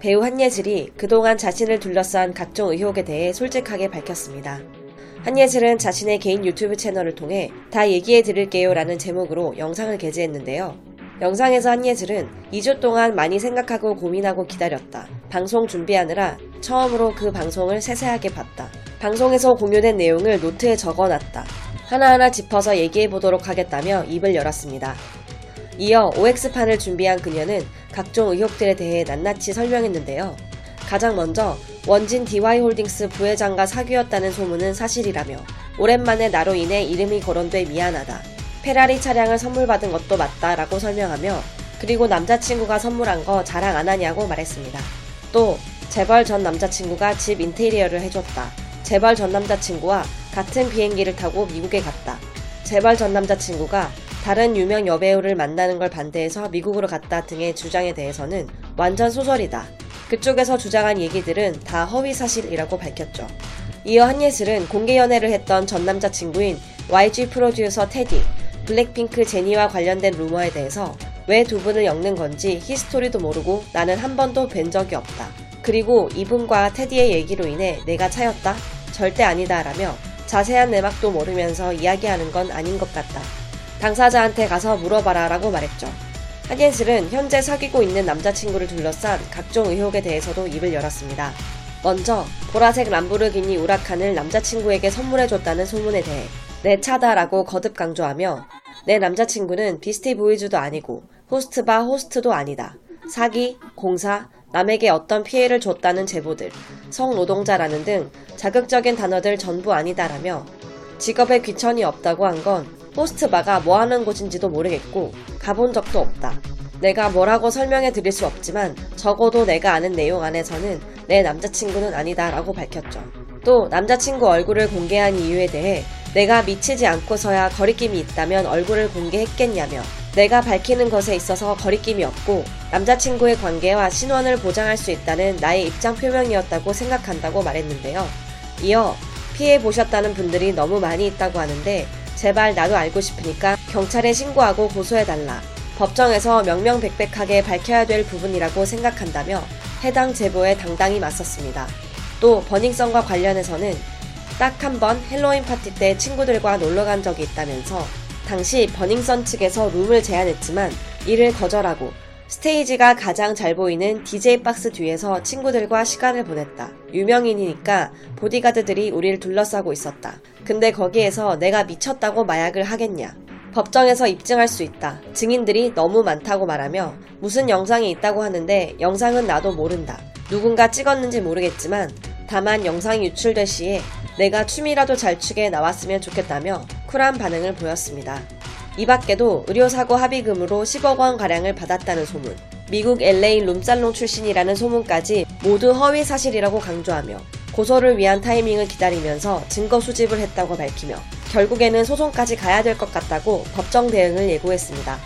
배우 한예슬이 그동안 자신을 둘러싼 각종 의혹에 대해 솔직하게 밝혔습니다. 한예슬은 자신의 개인 유튜브 채널을 통해 다 얘기해 드릴게요 라는 제목으로 영상을 게재했는데요. 영상에서 한예슬은 2주 동안 많이 생각하고 고민하고 기다렸다. 방송 준비하느라 처음으로 그 방송을 세세하게 봤다. 방송에서 공유된 내용을 노트에 적어 놨다. 하나하나 짚어서 얘기해 보도록 하겠다며 입을 열었습니다. 이어 OX판을 준비한 그녀는 각종 의혹들에 대해 낱낱이 설명했는데요. 가장 먼저 원진 DY홀딩스 부회장과 사귀었다는 소문은 사실이라며 오랜만에 나로 인해 이름이 거론돼 미안하다. 페라리 차량을 선물 받은 것도 맞다라고 설명하며 그리고 남자친구가 선물한 거 자랑 안 하냐고 말했습니다. 또 재벌 전 남자친구가 집 인테리어를 해줬다. 재벌 전 남자친구와 같은 비행기를 타고 미국에 갔다. 재벌 전 남자친구가 다른 유명 여배우를 만나는 걸 반대해서 미국으로 갔다 등의 주장에 대해서는 완전 소설이다. 그쪽에서 주장한 얘기들은 다 허위 사실이라고 밝혔죠. 이어 한예슬은 공개 연애를 했던 전 남자친구인 YG 프로듀서 테디, 블랙핑크 제니와 관련된 루머에 대해서 왜 두 분을 엮는 건지 history도 모르고 나는 한 번도 뵌 적이 없다. 그리고 이분과 테디의 얘기로 인해 내가 차였다? 절대 아니다 라며 자세한 내막도 모르면서 이야기하는 건 아닌 것 같다. 당사자한테 가서 물어봐라 라고 말했죠. 한예슬은 현재 사귀고 있는 남자친구를 둘러싼 각종 의혹에 대해서도 입을 열었습니다. 먼저 보라색 람보르기니 우라칸을 남자친구에게 선물해줬다는 소문에 대해 내 차다라고 거듭 강조하며 내 남자친구는 비스티 보이즈도 아니고 호스트바 호스트도 아니다. 사기, 공사, 남에게 어떤 피해를 줬다는 제보들, 성노동자라는 등 자극적인 단어들 전부 아니다라며 직업에 귀천이 없다고 한 건 호스트바가 뭐 하는 곳인지도 모르겠고 가본 적도 없다. 내가 뭐라고 설명해 드릴 수 없지만 적어도 내가 아는 내용 안에서는 내 남자친구는 아니다 라고 밝혔죠. 또 남자친구 얼굴을 공개한 이유에 대해 내가 미치지 않고서야 거리낌이 있다면 얼굴을 공개했겠냐며 내가 밝히는 것에 있어서 거리낌이 없고 남자친구의 관계와 신원을 보장할 수 있다는 나의 입장 표명이었다고 생각한다고 말했는데요. 이어 피해 보셨다는 분들이 너무 많이 있다고 하는데 제발 나도 알고 싶으니까 경찰에 신고하고 고소해달라. 법정에서 명명백백하게 밝혀야 될 부분이라고 생각한다며 해당 제보에 당당히 맞섰습니다. 또 버닝썬과 관련해서는 딱 한 번 헬로윈 파티 때 친구들과 놀러 간 적이 있다면서 당시 버닝썬 측에서 룸을 제안했지만 이를 거절하고 스테이지가 가장 잘 보이는 DJ 박스 뒤에서 친구들과 시간을 보냈다. 유명인이니까 보디가드들이 우리를 둘러싸고 있었다. 근데 거기에서 내가 미쳤다고 마약을 하겠냐. 법정에서 입증할 수 있다. 증인들이 너무 많다고 말하며 무슨 영상이 있다고 하는데 영상은 나도 모른다. 누군가 찍었는지 모르겠지만 다만 영상이 유출될 시에 내가 춤이라도 잘 추게 나왔으면 좋겠다며 쿨한 반응을 보였습니다. 이 밖에도 의료사고 합의금으로 10억 원 가량을 받았다는 소문, 미국 LA 룸살롱 출신이라는 소문까지 모두 허위 사실이라고 강조하며 고소를 위한 타이밍을 기다리면서 증거 수집을 했다고 밝히며 결국에는 소송까지 가야 될 것 같다고 법정 대응을 예고했습니다.